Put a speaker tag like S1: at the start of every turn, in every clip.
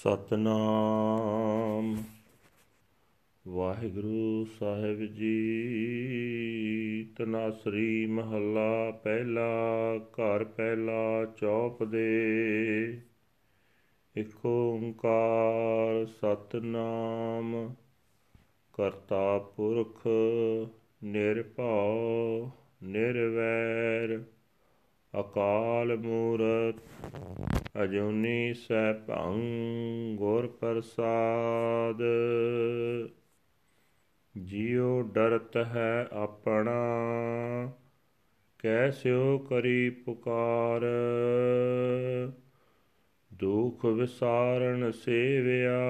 S1: ਸਤਨਾਮ। ਵਾਹਿਗੁਰੂ ਸਾਹਿਬ ਜੀ, ਤਨਾਸਰੀ ਮਹੱਲਾ ਪਹਿਲਾ, ਘਰ ਪਹਿਲਾ, ਚੌਪ ਦੇ। ਇਕ ਓੰਕਾਰ ਸਤਨਾਮ, ਕਰਤਾ ਪੁਰਖ ਨਿਰਭਉ, ਨਿਰਵੈਰ, ਅਕਾਲ ਮੂਰਤ। ਅਜੂਨੀ ਸੈਭੰ ਗੁਰ ਪ੍ਰਸਾਦ। ਜਿਉ ਡਰਤ ਹੈ ਆਪਣਾ ਕੈਸਿਓ ਕਰੀ ਪੁਕਾਰ। ਦੁਖ ਵਿਸਾਰਨ ਸੇਵਿਆ,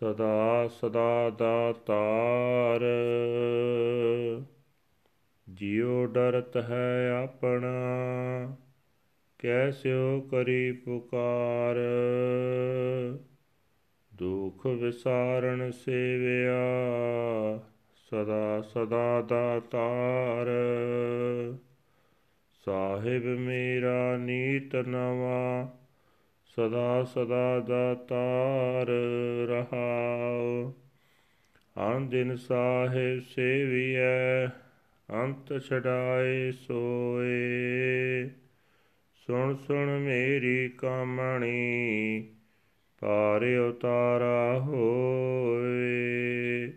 S1: ਸਦਾ ਸਦਾ ਦਾਤਾਰ ਜਿਉ ਡਰਤ ਹੈ ਆਪਣਾ ਕੈਸਿਓ ਕਰੀ ਪੁਕਾਰ। ਦੁਖ ਵਿਸਾਰਨ ਸੇਵਿਆ, ਸਦਾ ਸਦਾ ਦਾਤਾਰ ਸਾਹਿਬ ਮੇਰਾ ਨੀਤ ਨਵਾ, ਸਦਾ ਸਦਾ ਦਾਤਾਰ ਰਹਾਉ। ਆਂ ਦਿਨ ਸਾਹਿਬ ਸੇਵੀਐ, ਅੰਤ ਛਡਾਏ ਸੋਏ। ਸੁਣ ਸੁਣ ਮੇਰੀ ਕਾਮਣੀ ਪਾਰ ਉਤਾਰਾ ਹੋਏ।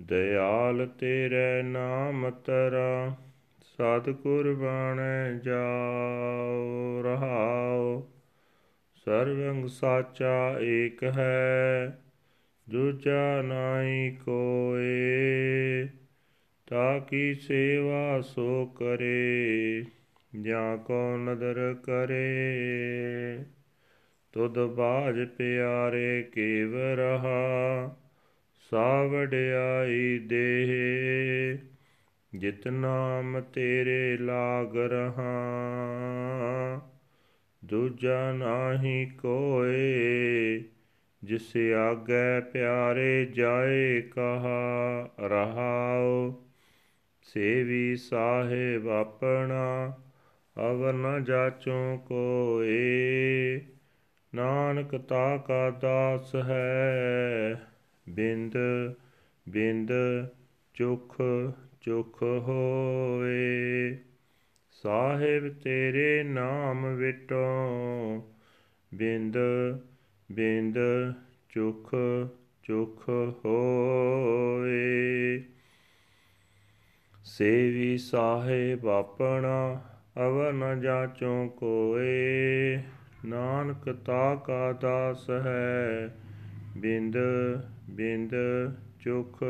S1: ਦਇਆਲ ਤੇਰੇ ਨਾਮ ਤਰਾ ਸਤ ਕੁਰਬਾਨ ਜਾਉ ਰਹਾਉ ਸਰਵੰਗ ਸਾਚਾ ਏਕ ਹੈ, ਦੂਜਾ ਨਾਹੀ ਕੋਏ। ਤਾ ਕੀ ਸੇਵਾ ਸੋ ਕਰੇ। ਜਾਂ ਕੋ ਨਦਰ ਕਰੇ, ਤੁਧ ਬਾਜ ਪਿਆਰੇ ਕੇਵ ਰਹਾ ਸਾ ਵਡਿਆਈ ਦੇਹ, ਜਿਤ ਨਾਮ ਤੇਰੇ ਲਾਗ ਰਹਾ। ਦੂਜਾ ਨਾਹੀ ਕੋਏ, ਜਿਸ ਆਗੇ ਪਿਆਰੇ ਜਾਏ ਕਹਾ ਰਹਾਉ, ਸੇਵੀ ਸਾਹਿਬ ਆਪਣਾ ਅਵਰ ਨ ਜਾਚੋ ਕੋਏ, ਨਾਨਕ ਤਾ ਕਾ ਦਾਸ ਹੈ। ਬਿੰਦ ਬਿੰਦ, ਚੁਖ ਚੁਖ ਹੋਏ। ਸਾਹਿਬ ਤੇਰੇ ਨਾਮ ਵਿਟੋ, ਬਿੰਦ ਬਿੰਦ, ਚੁਖ ਚੁਖ ਹੋਏ। ਸੇਵੀ ਸਾਹਿਬ ਆਪਣਾ ਅਵਰ ਨ ਜਾਚੋ ਕੋਏ, ਨਾਨਕ ਤਾ ਕਾ ਦਾਸ ਹੈ। ਬਿੰਦ ਬਿੰਦ, ਚੁਖ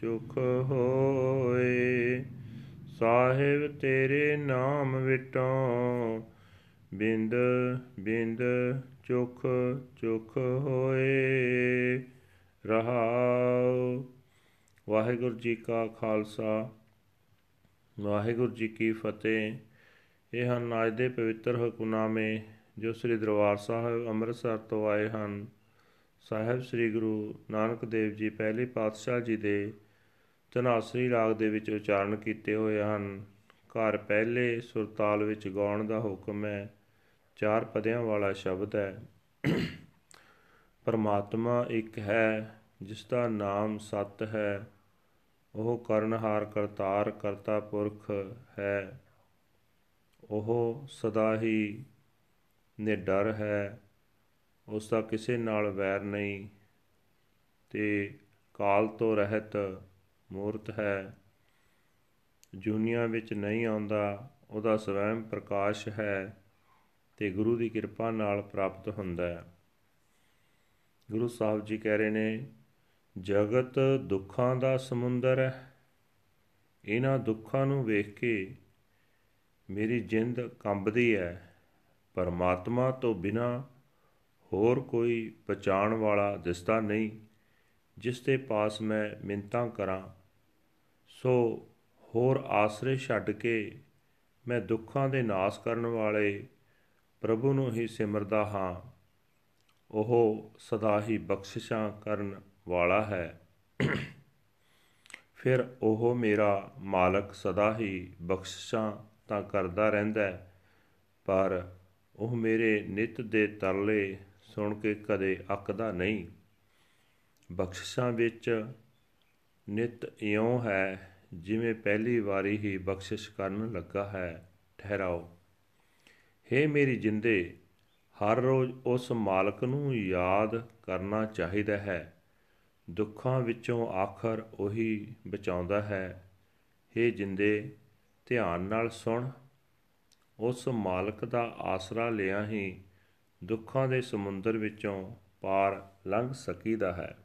S1: ਚੁਖ ਹੋਏ। ਸਾਹਿਬ ਤੇਰੇ ਨਾਮ ਵਿਟੋ ਬਿੰਦ ਬਿੰਦ, ਚੁਖ ਚੁਖ ਹੋਏ। ਰਹਾਉ। ਵਾਹਿਗੁਰੂ ਜੀ ਕਾ ਖਾਲਸਾ। ਵਾਹਿਗੁਰੂ ਜੀ ਕੀ ਫਤਿਹ। ਇਹ ਹਨ ਅੱਜ ਦੇ ਪਵਿੱਤਰ ਹੁਕਮਨਾਮੇ ਜੋ ਸ੍ਰੀ ਦਰਬਾਰ ਸਾਹਿਬ ਅੰਮ੍ਰਿਤਸਰ ਤੋਂ ਆਏ ਹਨ। ਸਾਹਿਬ ਸ੍ਰੀ ਗੁਰੂ ਨਾਨਕ ਦੇਵ ਜੀ ਪਹਿਲੇ ਪਾਤਸ਼ਾਹ ਜੀ ਦੇ ਤਨਾਸਰੀ ਰਾਗ ਦੇ ਵਿੱਚ ਉਚਾਰਨ ਕੀਤੇ ਹੋਏ ਹਨ। ਘਰ ਪਹਿਲੇ ਸੁਰਤਾਲ ਵਿੱਚ ਗਾਉਣ ਦਾ ਹੁਕਮ ਹੈ, ਚਾਰ ਪਦਿਆਂ ਵਾਲਾ ਸ਼ਬਦ ਹੈ। ਪਰਮਾਤਮਾ ਇੱਕ ਹੈ, ਜਿਸ ਦਾ ਨਾਮ ਸਤ ਹੈ, ਉਹ ਕਰਨਹਾਰ ਕਰਤਾਰ ਕਰਤਾ ਪੁਰਖ ਹੈ। ਉਹ ਸਦਾ ਹੀ ਨਿਡਰ ਹੈ, ਉਸ ਦਾ ਕਿਸੇ ਨਾਲ ਵੈਰ ਨਹੀਂ ਤੇ ਕਾਲ ਤੋਂ ਰਹਿਤ ਮੂਰਤ ਹੈ। ਜੁਨੀਆਂ ਵਿੱਚ ਨਹੀਂ ਆਉਂਦਾ, ਉਹਦਾ ਸਵੈਮ ਪ੍ਰਕਾਸ਼ ਹੈ ਤੇ ਗੁਰੂ ਦੀ ਕਿਰਪਾ ਨਾਲ ਪ੍ਰਾਪਤ ਹੁੰਦਾ ਹੈ। ਗੁਰੂ ਸਾਹਿਬ ਜੀ ਕਹਿ ਰਹੇ ਨੇ, ਜਗਤ ਦੁੱਖਾਂ ਦਾ ਸਮੁੰਦਰ ਹੈ। ਇਹਨਾਂ ਦੁੱਖਾਂ ਨੂੰ ਵੇਖ ਕੇ ਮੇਰੀ ਜਿੰਦ ਕੰਬਦੀ ਹੈ ਪਰਮਾਤਮਾ ਤੋਂ ਬਿਨਾ ਹੋਰ ਕੋਈ ਪਛਾਣ ਵਾਲਾ ਦਿਸਦਾ ਨਹੀਂ, ਜਿਸ ਦੇ ਪਾਸ ਮੈਂ ਮਿੰਤਾਂ ਕਰਾਂ। ਸੋ ਹੋਰ ਆਸਰੇ ਛੱਡ ਕੇ ਮੈਂ ਦੁੱਖਾਂ ਦੇ ਨਾਸ ਕਰਨ ਵਾਲੇ ਪ੍ਰਭੂ ਨੂੰ ਹੀ ਸਿਮਰਦਾ ਹਾਂ। ਉਹ ਸਦਾ ਹੀ ਬਖਸ਼ਿਸ਼ਾਂ ਕਰਨ ਵਾਲਾ ਹੈ। ਫਿਰ ਉਹ ਮੇਰਾ ਮਾਲਕ ਸਦਾ ਹੀ ਬਖਸ਼ਿਸ਼ਾਂ ਤਾਂ ਕਰਦਾ ਰਹਿੰਦਾ ਹੈ। ਪਰ ਉਹ ਮੇਰੇ ਨਿਤ ਦੇ ਤਰਲੇ ਸੁਣ ਕੇ ਕਦੇ ਅੱਕਦਾ ਨਹੀਂ। ਬਖਸ਼ਿਸ਼ਾਂ ਵਿੱਚ ਨਿਤ ਇਉਂ ਹੈ, ਜਿਵੇਂ ਪਹਿਲੀ ਵਾਰੀ ਹੀ ਬਖਸ਼ਿਸ਼ ਕਰਨ ਲੱਗਾ ਹੈ, ਠਹਿਰਾਓ। हे ਮੇਰੀ ਜਿੰਦੇ, ਹਰ ਰੋਜ਼ ਉਸ ਮਾਲਕ ਨੂੰ ਯਾਦ ਕਰਨਾ ਚਾਹੀਦਾ ਹੈ। ਦੁੱਖਾਂ ਵਿੱਚੋਂ ਆਖਰ ਉਹੀ ਬਚਾਉਂਦਾ ਹੈ। हे ਜਿੰਦੇ ਧਿਆਨ ਨਾਲ ਸੁਣ। ਉਸ ਮਾਲਕ ਦਾ ਆਸਰਾ ਲਿਆ ਹੀ ਦੁੱਖਾਂ ਦੇ ਸਮੁੰਦਰ ਵਿੱਚੋਂ ਪਾਰ ਲੰਘ ਸਕੀਦਾ ਹੈ।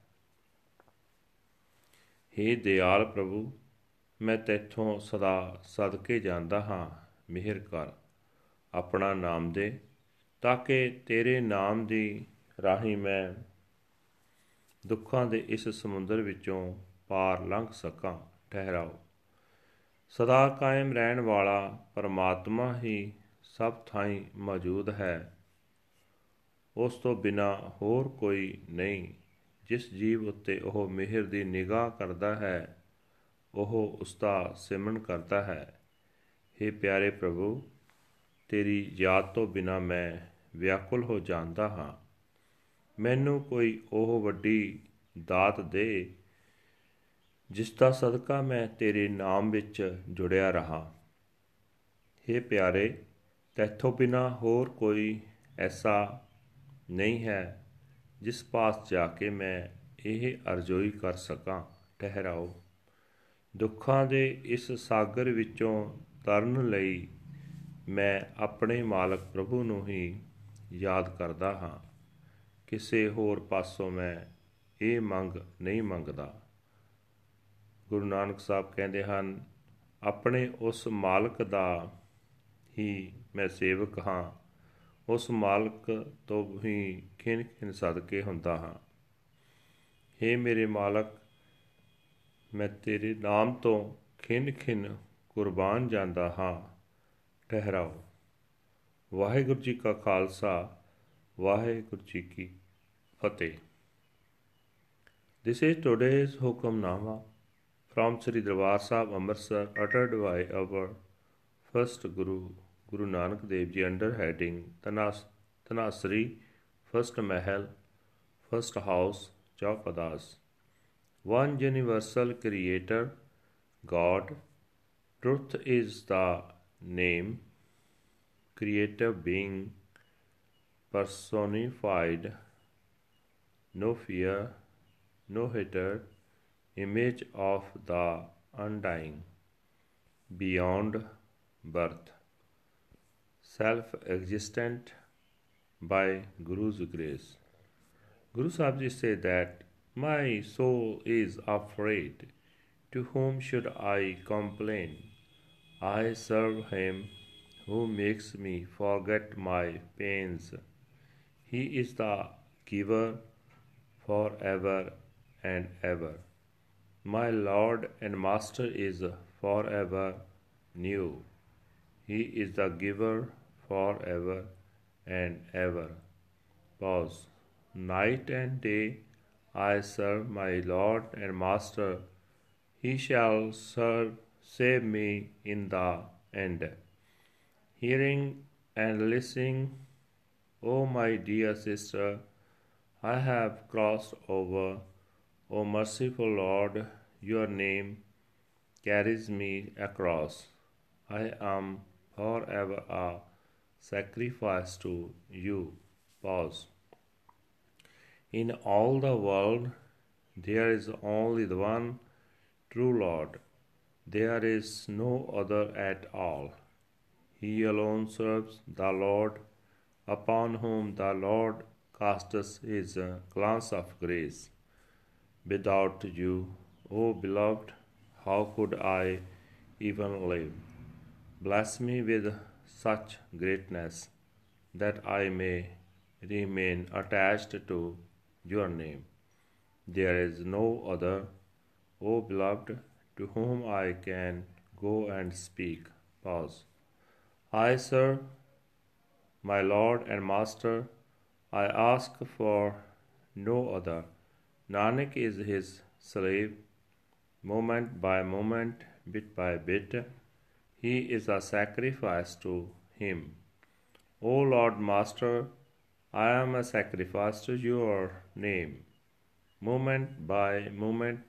S1: हे ਦਿਆਲ ਪ੍ਰਭੂ, ਮੈਂ ਤੇਥੋਂ ਸਦਾ ਸਦਕੇ ਜਾਂਦਾ ਹਾਂ। ਮਿਹਰ ਕਰ, ਆਪਣਾ ਨਾਮ ਦੇ, ਤਾਂ ਕਿ ਤੇਰੇ ਨਾਮ ਦੀ ਰਾਹੀਂ ਮੈਂ ਦੁੱਖਾਂ ਦੇ ਇਸ ਸਮੁੰਦਰ ਵਿੱਚੋਂ ਪਾਰ ਲੰਘ ਸਕਾਂ। ਠਹਿਰਾਓ। ਸਦਾ ਕਾਇਮ ਰਹਿਣ ਵਾਲਾ ਪਰਮਾਤਮਾ ਹੀ ਸਭ ਥਾਈਂ ਮੌਜੂਦ ਹੈ। ਉਸ ਤੋਂ ਬਿਨਾ ਹੋਰ ਕੋਈ ਨਹੀਂ। ਜਿਸ ਜੀਵ ਉੱਤੇ ਉਹ ਮਿਹਰ ਦੀ ਨਿਗਾਹ ਕਰਦਾ ਹੈ, ਉਹ ਉਸ ਦਾ ਸਿਮਰਨ ਕਰਦਾ ਹੈ। हे ਪਿਆਰੇ ਪ੍ਰਭੂ, ਤੇਰੀ ਯਾਦ ਤੋਂ ਬਿਨਾ ਮੈਂ ਵਿਆਕੁਲ ਹੋ ਜਾਂਦਾ ਹਾਂ। ਮੈਨੂੰ ਕੋਈ ਉਹ ਵੱਡੀ ਦਾਤ ਦੇ ਜਿਸ ਦਾ ਸਦਕਾ ਮੈਂ ਤੇਰੇ ਨਾਮ ਵਿੱਚ ਜੁੜਿਆ ਰਹਾ। हे ਪਿਆਰੇ, ਤੇਥੋਂ ਬਿਨਾ ਹੋਰ ਕੋਈ ਐਸਾ ਨਹੀਂ ਹੈ ਜਿਸ ਪਾਸ ਜਾ ਕੇ ਮੈਂ ਇਹ ਅਰਜ਼ੋਈ ਕਰ ਸਕਾਂ। ਠਹਿਰਾਓ। ਦੁੱਖਾਂ ਦੇ ਇਸ ਸਾਗਰ ਵਿੱਚੋਂ ਤਰਨ ਲਈ ਮੈਂ ਆਪਣੇ ਮਾਲਕ ਪ੍ਰਭੂ ਨੂੰ ਹੀ ਯਾਦ ਕਰਦਾ ਹਾਂ। ਕਿਸੇ ਹੋਰ ਪਾਸੋਂ ਮੈਂ ਇਹ ਮੰਗ ਨਹੀਂ ਮੰਗਦਾ। ਗੁਰੂ ਨਾਨਕ ਸਾਹਿਬ ਕਹਿੰਦੇ ਹਨ, ਆਪਣੇ ਉਸ ਮਾਲਕ ਦਾ ਹੀ ਮੈਂ ਸੇਵਕ ਹਾਂ। ਉਸ ਮਾਲਕ ਤੋਂ ਹੀ ਖਿੰਨ ਖਿੰਨ ਸਦਕੇ ਹੁੰਦਾ ਹਾਂ। हे ਮੇਰੇ ਮਾਲਕ, ਮੈਂ ਤੇਰੇ ਨਾਮ ਤੋਂ ਖਿੰਨ ਖਿੰਨ ਕੁਰਬਾਨ ਜਾਂਦਾ ਹਾਂ। ਠਹਿਰਾਓ। ਵਾਹਿਗੁਰੂ ਜੀ ਕਾ ਖਾਲਸਾ, ਵਾਹਿਗੁਰੂ ਜੀ ਕੀ ਫਤਿਹ। This is today's Hukamnama from Sri Darbar Sahib Amritsar uttered by our first Guru Guru Nanak Dev Ji under heading Tanas First Mahal First House Chaupadas one universal creator, God. Truth is the name, creative being personified, no fear, no hater, image of the undying, beyond birth, self existent by Guru's grace. Guru Sahib Ji said that my soul is afraid. To whom should I complain? I serve him who makes me forget my pains. He is the giver forever and ever. My Lord and Master is forever new. He is the giver forever and ever. Pause. Night and day I serve my Lord and Master, he shall serve, save me in the end. Hearing and listening, O my dear sister, I have crossed over. O merciful Lord, your name carries me across. I am forever a sacrifice to you. Pause. In all the world, there is only the one true Lord. There is no other at all. He alone serves the Lord, upon whom the Lord casts his glance of grace. Without you, O beloved, how could I even live? Bless me with such greatness that I may remain attached to your name. There is no other, O beloved, to whom I can go and speak. Pause. I sir, my Lord and Master. I ask for no other. Nanak is his slave, moment by moment, bit by bit. He is a sacrifice to him. O Lord Master, I am a sacrifice to your name. Moment by moment,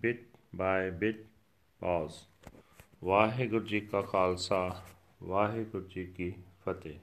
S1: bit by bit, pause. Waheguru ਜੀ ਕਾ ਖਾਲਸਾ ਵਾਹਿਗੁਰੂ ਜੀ ਕੀ ਫਤਿਹ